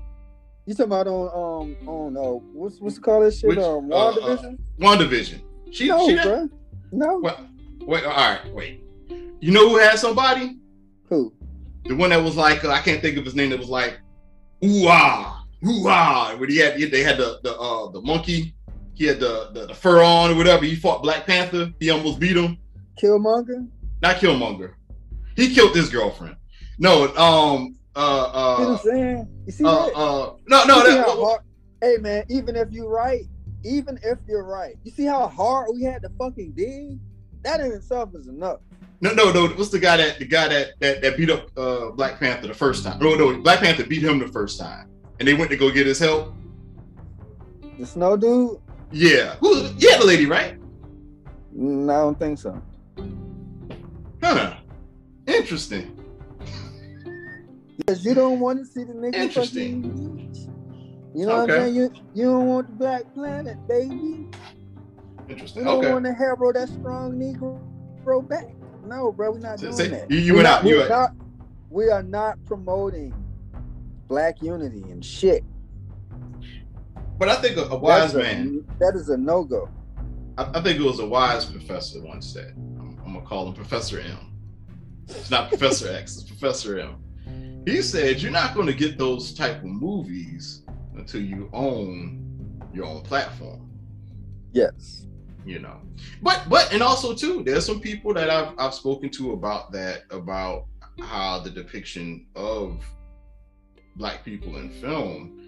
Speaker 3: You talking about on um on uh what's what's called this shit? Which, um WandaVision?
Speaker 2: Uh, uh, WandaVision. She
Speaker 3: no,
Speaker 2: she
Speaker 3: bro. No.
Speaker 2: Well, Wait, all right, wait. You know who had somebody?
Speaker 3: Who?
Speaker 2: The one that was like, uh, I can't think of his name. That was like, ooh ah, ooh ah. When he had, they had the the uh the monkey. He had the, the, the fur on or whatever. He fought Black Panther. He almost beat him.
Speaker 3: Killmonger.
Speaker 2: Not Killmonger. He killed his girlfriend. No, um, uh, uh,
Speaker 3: you know what I'm saying? You see
Speaker 2: uh,
Speaker 3: that?
Speaker 2: Uh, no, no, that, hard,
Speaker 3: hey man, even if you're right, even if you're right, you see how hard we had to fucking dig? That in itself is enough.
Speaker 2: No, no, no. What's the guy that the guy that that, that beat up uh, Black Panther the first time? No, no, Black Panther beat him the first time, and they went to go get his help.
Speaker 3: The snow dude.
Speaker 2: Yeah, who? Yeah, the lady, right?
Speaker 3: No, I don't think so.
Speaker 2: Huh? Interesting.
Speaker 3: Because you don't want to see the nigga.
Speaker 2: Interesting.
Speaker 3: Fucking, you know okay. what I'm saying? You you don't want the Black Planet, baby.
Speaker 2: Interesting.
Speaker 3: We don't
Speaker 2: okay.
Speaker 3: want to herald that strong Negro back. No, bro, we're not doing say, that.
Speaker 2: You, you went out.
Speaker 3: You not, we are not promoting black unity and shit.
Speaker 2: But I think a, a wise man.
Speaker 3: that is a no go.
Speaker 2: I, I, think it was a wise professor once said. I'm, I'm gonna call him Professor M. It's not Professor X. It's Professor M. He said you're not going to get those type of movies until you own your own platform.
Speaker 3: Yes
Speaker 2: you know. But but and also too there's some people that i've i've spoken to about that about how the depiction of black people in film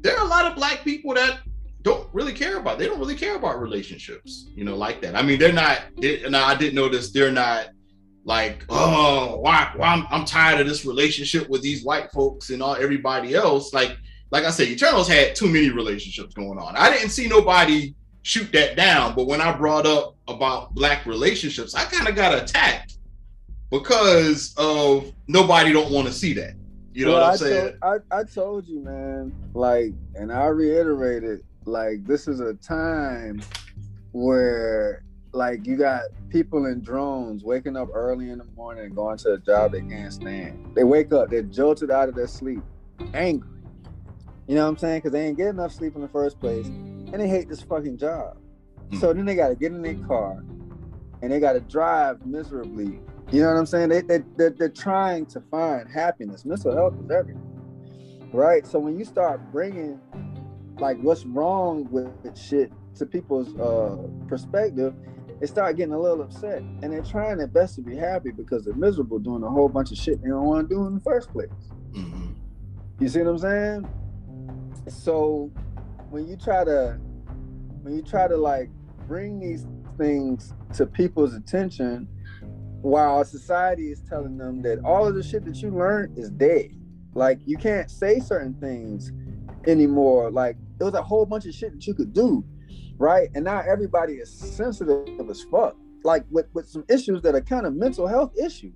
Speaker 2: there are a lot of black people that don't really care about they don't really care about relationships you know like that. I mean they're not they, and i didn't notice they're not like oh why, why I'm, I'm tired of this relationship with these white folks and all everybody else. Like like i said eternals had too many relationships going on. I didn't see nobody shoot that down. But when I brought up about black relationships, I kind of got attacked because of nobody don't want to see that. You know well, what I'm I saying?
Speaker 3: Told, I, I told you, man. Like, and I reiterated, like, this is a time where like you got people in drones waking up early in the morning and going to a job they can't stand. They wake up, they're jolted out of their sleep, angry. You know what I'm saying? Because they ain't get enough sleep in the first place, and they hate this fucking job. Mm. So then they got to get in their car, and they got to drive miserably. You know what I'm saying? They, they they're, they're trying to find happiness. Mental health is everything, right? So when you start bringing like what's wrong with shit to people's uh, perspective, they start getting a little upset and they're trying their best to be happy because they're miserable doing a whole bunch of shit they don't want to do in the first place. Mm-hmm. You see what I'm saying? So when you try to when you try to like bring these things to people's attention while society is telling them that all of the shit that you learned is dead. Like you can't say certain things anymore. Like there was a whole bunch of shit that you could do right? And now everybody is sensitive as fuck, like with, with some issues that are kind of mental health issues.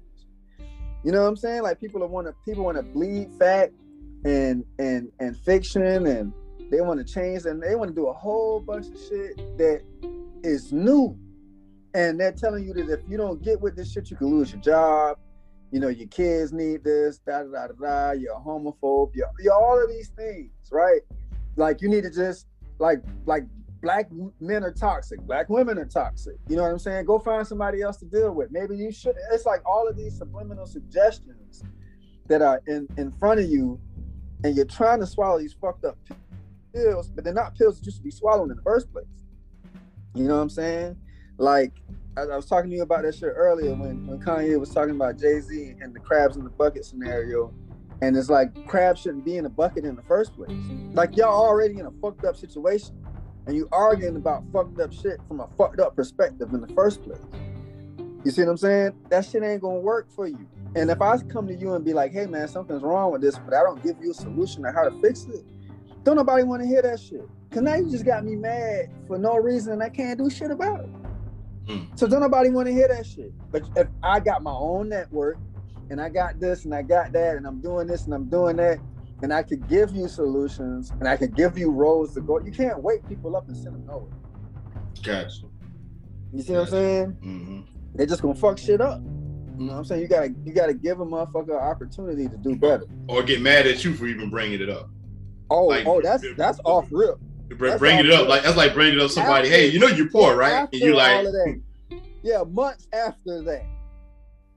Speaker 3: You know what I'm saying? Like people want to people want to bleed fact and and and fiction, and they want to change, and they want to do a whole bunch of shit that is new. And they're telling you that if you don't get with this shit, you can lose your job. You know, your kids need this, da da da da. You're homophobe. You're, you're all of these things, right? Like you need to just like like black men are toxic, black women are toxic. You know what I'm saying? Go find somebody else to deal with. Maybe you should. It's like all of these subliminal suggestions that are in in front of you, and you're trying to swallow these fucked up pills, but they're not pills that you should be swallowing in the first place. You know what I'm saying? Like I, I was talking to you about that shit earlier when when Kanye was talking about Jay Z and the crabs in the bucket scenario. And it's like crabs shouldn't be in a bucket in the first place. Like y'all already in a fucked up situation and you arguing about fucked up shit from a fucked up perspective in the first place. You see what I'm saying? That shit ain't gonna work for you. And if I come to you and be like, hey man, something's wrong with this, but I don't give you a solution on how to fix it, don't nobody wanna hear that shit. Cause now you just got me mad for no reason and I can't do shit about it. Mm. So don't nobody wanna hear that shit. But if I got my own network and I got this and I got that and I'm doing this and I'm doing that, and I could give you solutions and I could give you roads to go. You can't wake people up and send them nowhere.
Speaker 2: Gotcha.
Speaker 3: You see gotcha. what I'm saying? Mm-hmm. They're just gonna fuck shit up. You know what I'm saying? You gotta you gotta give a motherfucker an opportunity to do better.
Speaker 2: Or get mad at you for even bringing it up.
Speaker 3: Oh, like, oh, that's that's off rip.
Speaker 2: That's bring it up like that's like bringing up somebody. After, hey, you know you're poor, right? And you like,
Speaker 3: yeah, months after that.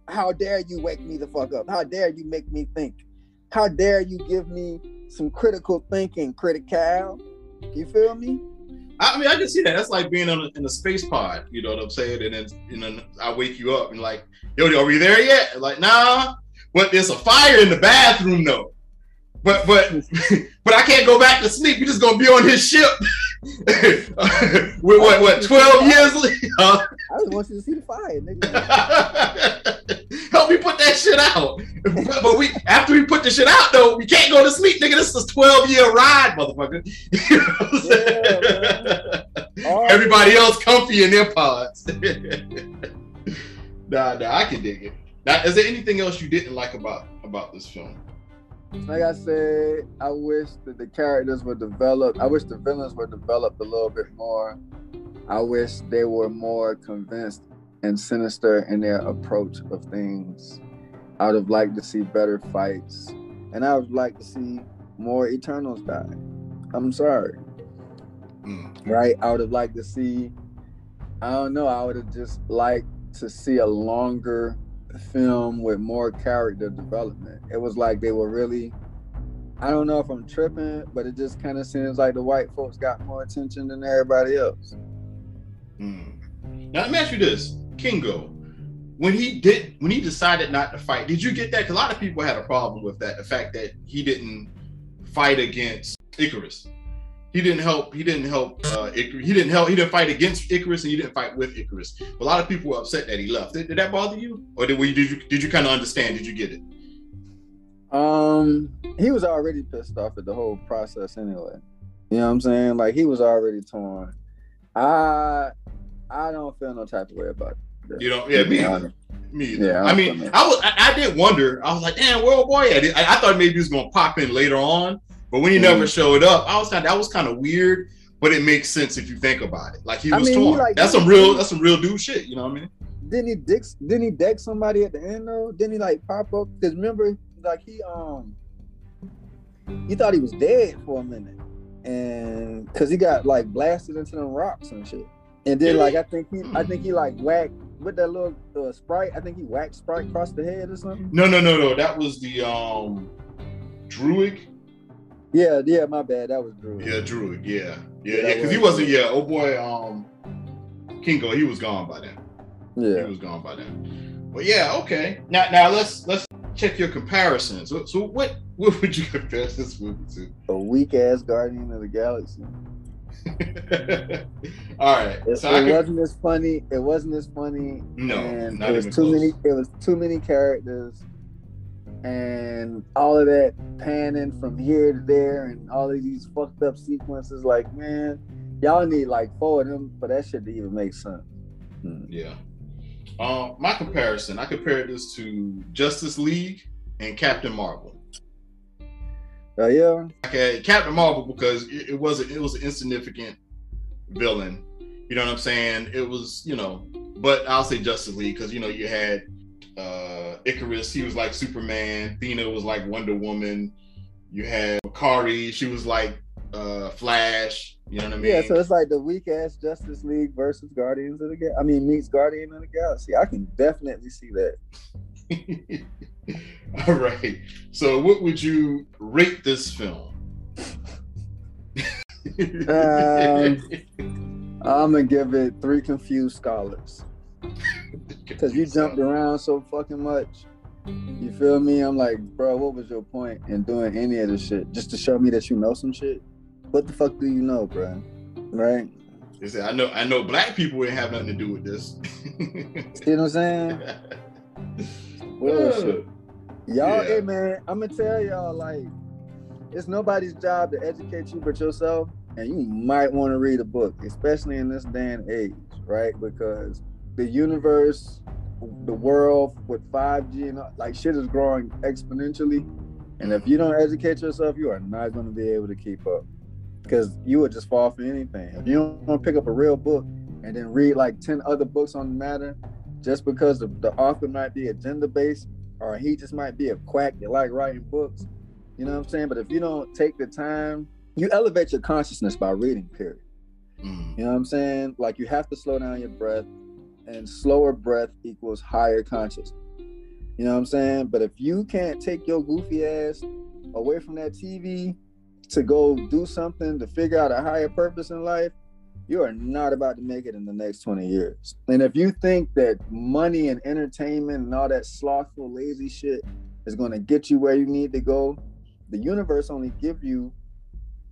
Speaker 3: How dare you wake me the fuck up? How dare you make me think? How dare you give me some critical thinking, critical? You feel me?
Speaker 2: I mean, I can see that. That's like being a, in a space pod. You know what I'm saying? And then, you know, I wake you up and like, yo, are we there yet? Like, nah. But there's a fire in the bathroom though. But but but I can't go back to sleep. You're just gonna be on his ship. With what what twelve years later?
Speaker 3: I just want you to see the fire, nigga.
Speaker 2: Help me put that shit out. But, but, we after we put the shit out though, we can't go to sleep, nigga. This is a 12 year ride, motherfucker. You know yeah, Everybody else comfy in their pods. nah, nah, I can dig it. Now, is there anything else you didn't like about about this film?
Speaker 3: Like I said, I wish that the characters were developed. I wish the villains were developed a little bit more. I wish they were more convinced and sinister in their approach of things. I would have liked to see better fights, and I would like to see more Eternals die. I'm sorry. Mm. Right? I would have liked to see. I don't know. I would have just liked to see a longer film with more character development. It was like they were really I don't know if I'm tripping, but it just kind of seems like the white folks got more attention than everybody else.
Speaker 2: Hmm. Now let me ask you this, Kingo. When he did, when he decided not to fight, did you get that? Because a lot of people had a problem with that. The fact that he didn't fight against Ikaris he didn't help. He didn't help. Uh, He didn't help. He didn't fight against Ikaris, and he didn't fight with Ikaris. A lot of people were upset that he left. Did, did that bother you, or did, we, did you did you kind of understand? Did you get it?
Speaker 3: Um, he was already pissed off at the whole process anyway. You know what I'm saying? Like he was already torn. I I don't feel no type of way about it.
Speaker 2: You don't? Yeah, me. Me either.
Speaker 3: Yeah,
Speaker 2: I
Speaker 3: I'm
Speaker 2: mean. I was I, I did wonder. I was like, damn, world boy at? I, I thought maybe he was gonna pop in later on, but when he
Speaker 3: Mhm.
Speaker 2: never showed up, I was kind of that was kind of weird. But it makes sense if you think about it. Like he
Speaker 3: I
Speaker 2: was
Speaker 3: mean, he
Speaker 2: torn.
Speaker 3: like-
Speaker 2: that's some real. That's some real dude shit. You know what I mean?
Speaker 3: Didn't he dick? Didn't he deck somebody at the end though? Didn't he like pop up? Because remember, like he um, he thought he was dead for a minute, and because he got like blasted into them rocks and shit. And then like? I think he, I think he like whacked with that little uh, Sprite. I think he whacked sprite across the head or something.
Speaker 2: No, no, no, no. That was the um, Druig.
Speaker 3: Yeah, yeah, my bad. That was Drew.
Speaker 2: Yeah, Druig. Yeah, yeah,
Speaker 3: Yeah,
Speaker 2: Because he
Speaker 3: was-
Speaker 2: wasn't. Yeah, oh boy, um, Kingo. He was gone by then.
Speaker 3: yeah.
Speaker 2: He was gone by then. But yeah, okay. Now, now let's let's check your comparisons. So, so what what would you compare this movie to?
Speaker 3: A weak ass Guardian of the Galaxy.
Speaker 2: All right.
Speaker 3: It,
Speaker 2: So
Speaker 3: it wasn't as funny. It wasn't as funny.
Speaker 2: no,
Speaker 3: and
Speaker 2: not
Speaker 3: it was too
Speaker 2: close.
Speaker 3: many. It was too many characters, and all of that panning from here to there, and all of these fucked up sequences. Like, man, y'all need like four of them for that shit to even make sense. Hmm.
Speaker 2: Yeah. Um, my comparison, I compared this to Justice League and Captain Marvel.
Speaker 3: Oh yeah,
Speaker 2: Okay, Captain Marvel because it, it wasn't it was an insignificant villain. You know what I'm saying? It was, you know, but I'll say Justice League because you know you had uh Ikaris, he was like Superman, Thena was like Wonder Woman, you had Kari, she was like uh Flash, you know what I mean?
Speaker 3: yeah. So it's like the weak ass Justice League versus Guardians of the Galaxy. I mean, meets Guardian of the Galaxy. I can definitely see that.
Speaker 2: All right. So what would you rate this film?
Speaker 3: Um, I'm gonna give it three confused scholars. Cause you jumped around so fucking much. You feel me? I'm like, bro, what was your point in doing any of this shit? Just to show me that you know some shit? What the fuck do you know, bro? Right?
Speaker 2: They say, I know I know black people ain't have nothing to do with this.
Speaker 3: See what I'm saying? Bullshit. Uh, y'all,
Speaker 2: Yeah.
Speaker 3: hey man, I'm gonna tell y'all like, it's nobody's job to educate you but yourself, and you might want to read a book, especially in this day and age, right? Because the universe, the world with 5G and all- like shit is growing exponentially, and if you don't educate yourself, you are not going to be able to keep up, because you would just fall for anything. If you don't want to pick up a real book and then read like 10 other books on the matter, just because the, the author might be agenda based or he just might be a quack that like writing books. You know what I'm saying? But if you don't take the time, you elevate your consciousness by reading, period.
Speaker 2: Mm.
Speaker 3: You know what I'm saying? Like you have to slow down your breath, and slower breath equals higher consciousness. You know what I'm saying? But if you can't take your goofy ass away from that TV to go do something to figure out a higher purpose in life, you are not about to make it in the next 20 years. And if you think that money and entertainment and all that slothful, lazy shit is going to get you where you need to go, the universe only give you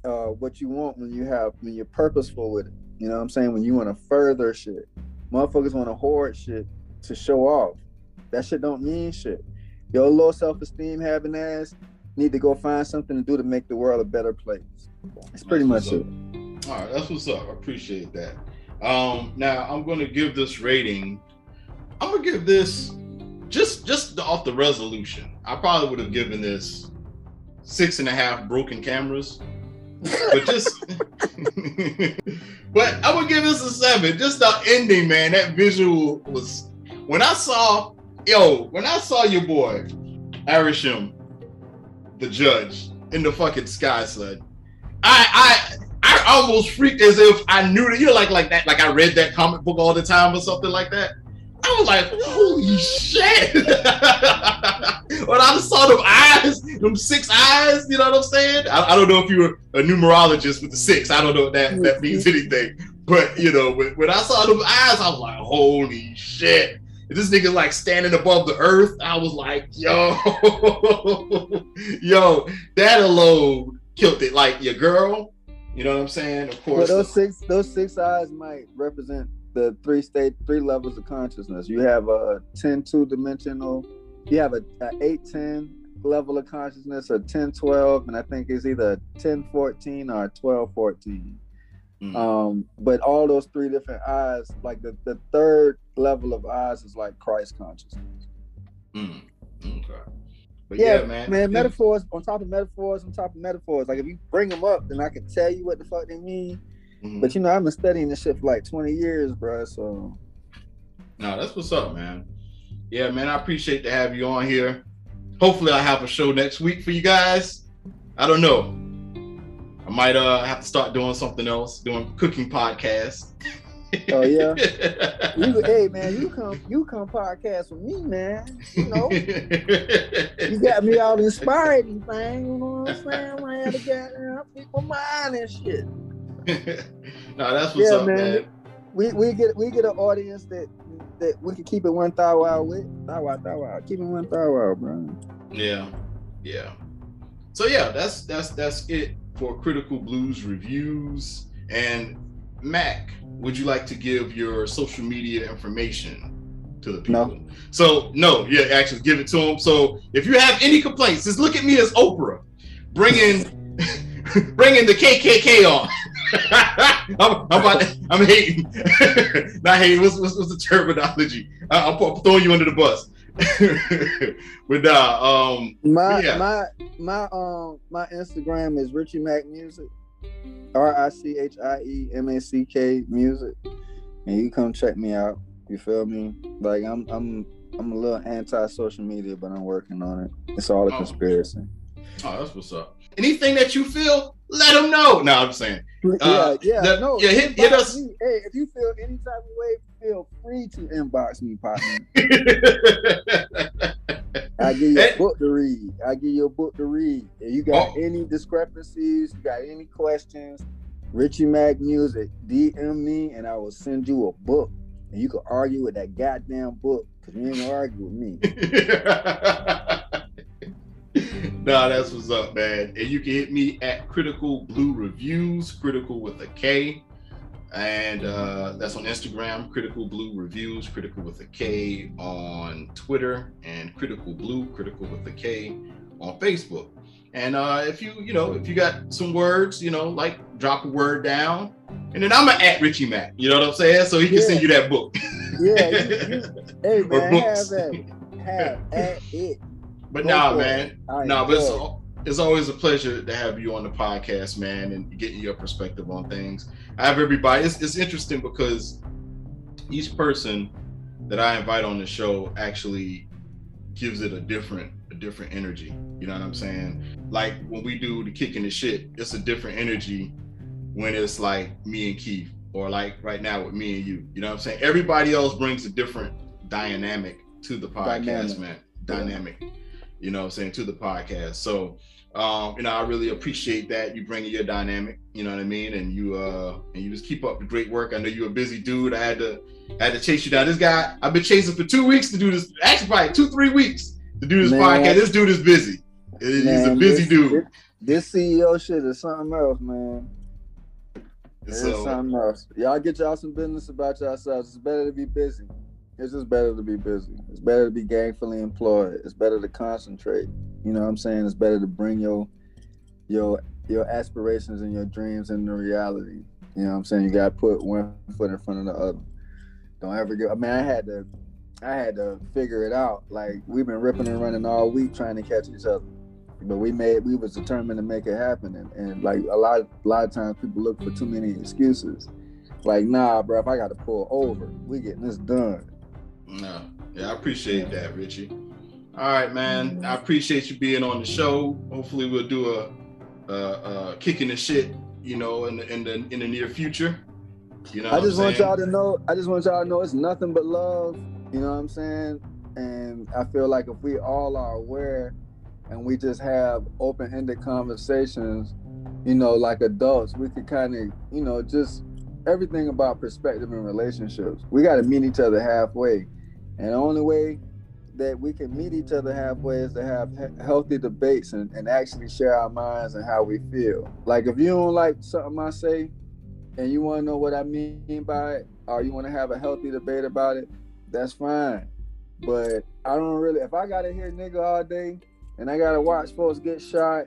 Speaker 3: uh, what you want when you have when you're purposeful with it. You know what I'm saying? When you want to further shit, motherfuckers want to hoard shit to show off. That shit don't mean shit. Your low self-esteem having ass need to go find something to do to make the world a better place. That's pretty
Speaker 2: That's
Speaker 3: much it.
Speaker 2: All right, that's what's up. I appreciate that. Um, now I'm going to give this rating. I'm gonna give this just just off the resolution. I probably would have given this six and a half broken cameras, but just. but I would give this a seven. Just the ending, man. That visual was when I saw yo when I saw your boy Arishem, the judge in the fucking sky sled. I I I almost freaked as if I knew that you know like like that like I read that comic book all the time or something like that. I was like, holy shit! when I saw them eyes, them six eyes, you know what I'm saying? I, I don't know if you were a numerologist with the six. I don't know if that that means anything. But you know, when, when I saw them eyes, I was like, holy shit! And this nigga like standing above the earth. I was like, yo, yo, that alone killed it. Like your girl, you know what I'm saying? Of
Speaker 3: Well,
Speaker 2: course.
Speaker 3: those six those six eyes might represent the three state three levels of consciousness. You have a 10 two dimensional, you have a, a 8 10 level of consciousness, a 10 12, and I think it's either 10 14 or 12 14. Mm. Um, but all those three different eyes, like the, the third level of eyes is like Christ consciousness.
Speaker 2: Mm. Okay. But
Speaker 3: yeah,
Speaker 2: yeah, man.
Speaker 3: man, metaphors on top of metaphors on top of metaphors. Like if you bring them up, then I can tell you what the fuck they mean. Mm-hmm. But you know, I've been studying this shit for like 20 years, bro. So
Speaker 2: no, that's what's up, man. Yeah, man, I appreciate to have you on here. Hopefully, I have a show next week for you guys. I don't know. I might uh have to start doing something else, doing cooking podcasts.
Speaker 3: Oh yeah. you, hey man, you come you come podcast with me, man. You know. you got me all inspired and thing, you know what I'm saying? I had to get my mind and shit.
Speaker 2: no, that's what's yeah, up, man. man.
Speaker 3: We we get we get an audience that that we can keep it one thou wow with. Thou wow, thou wow. Keep it one thou wow, bro.
Speaker 2: Yeah. Yeah. So yeah, that's that's that's it for critical blues reviews. And Mack, would you like to give your social media information to the people?
Speaker 3: No.
Speaker 2: So no, yeah, actually give it to them. So if you have any complaints, just look at me as Oprah, bringing bringing the KKK on. I'm, I'm, about, I'm hating, not hating. What's, what's, what's the terminology? I, I'm, I'm throwing you under the bus. but uh, um,
Speaker 3: my yeah. my my um my Instagram is Richie Mack Music, R I C H I E M A C K Music, and you come check me out. You feel me? Like I'm I'm I'm a little anti social media, but I'm working on it. It's all a oh. conspiracy.
Speaker 2: Oh, that's what's up. Anything that you feel, let them know. No, I'm saying.
Speaker 3: Uh, yeah, yeah,
Speaker 2: the,
Speaker 3: no.
Speaker 2: Yeah, hit, hit us.
Speaker 3: Me. Hey, if you feel any type of way, feel free to inbox me, partner. I give you a book to read. I give you a book to read. If you got oh. any discrepancies, you got any questions, Richie Mack Music, DM me and I will send you a book. And you can argue with that goddamn book because you ain't argue with me.
Speaker 2: nah, that's what's up, man. And you can hit me at Critical Blue Reviews, critical with a K. And uh, that's on Instagram, Critical Blue Reviews, critical with a K on Twitter, and Critical Blue, critical with a K on Facebook. And uh, if you, you know, if you got some words, you know, like drop a word down, and then I'm gonna at Richie Mack. You know what I'm saying? So he can yeah. send you that book.
Speaker 3: yeah. You, you, hey man, have that. Have at it.
Speaker 2: But Go nah, man. Nah, but it's, it's always a pleasure to have you on the podcast, man, and getting your perspective on things. I have everybody. It's, it's interesting because each person that I invite on the show actually gives it a different a different energy. You know what I'm saying? Like when we do the kicking the shit, it's a different energy when it's like me and Keith, or like right now with me and you. You know what I'm saying? Everybody else brings a different dynamic to the podcast, dynamic. man. Dynamic you know I'm saying, to the podcast. So, um, you know, I really appreciate that you bringing your dynamic, you know what I mean? And you, uh, and you just keep up the great work. I know you're a busy dude. I had to, I had to chase you down. This guy, I've been chasing for two weeks to do this, actually probably two, three weeks to do this man, podcast. This dude is busy. He's man, a busy
Speaker 3: this,
Speaker 2: dude.
Speaker 3: This, this CEO shit is something else, man. It's so, something else. Y'all get y'all some business about yourselves. It's better to be busy. It's just better to be busy. It's better to be gainfully employed. It's better to concentrate. You know what I'm saying? It's better to bring your your your aspirations and your dreams into reality. You know what I'm saying? You gotta put one foot in front of the other. Don't ever get I mean I had to I had to figure it out. Like we've been ripping and running all week trying to catch each other. But we made we was determined to make it happen. And, and like a lot a lot of times people look for too many excuses. Like, nah, bro, if I gotta pull over, we getting this done.
Speaker 2: No, yeah, I appreciate that, Richie. All right, man. I appreciate you being on the show. Hopefully, we'll do a, a, a kicking the shit, you know, in the in the in the near future. You know,
Speaker 3: I just want y'all to know. I just want y'all to know it's nothing but love. You know what I'm saying? And I feel like if we all are aware and we just have open-ended conversations, you know, like adults, we could kind of, you know, just everything about perspective and relationships. We got to meet each other halfway. And the only way that we can meet each other halfway is to have he- healthy debates and, and actually share our minds and how we feel. Like if you don't like something I say and you want to know what I mean by it, or you want to have a healthy debate about it, that's fine. But I don't really, if I got to hear nigga all day and I got to watch folks get shot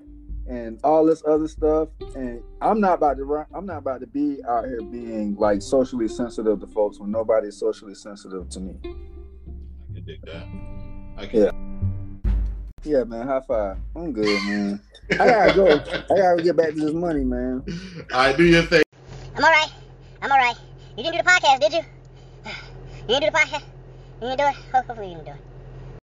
Speaker 3: and all this other stuff. And I'm not about to run. I'm not about to be out here being like socially sensitive to folks when nobody's socially sensitive to me.
Speaker 2: I can dig that. I can.
Speaker 3: Yeah. Yeah, man. High five. I'm good, man. I gotta go. I gotta get back to this money, man.
Speaker 2: All right, do your thing.
Speaker 1: I'm all right. I'm all right. You didn't do the podcast, did you? You didn't do the podcast? You didn't do it? Hopefully you didn't do it.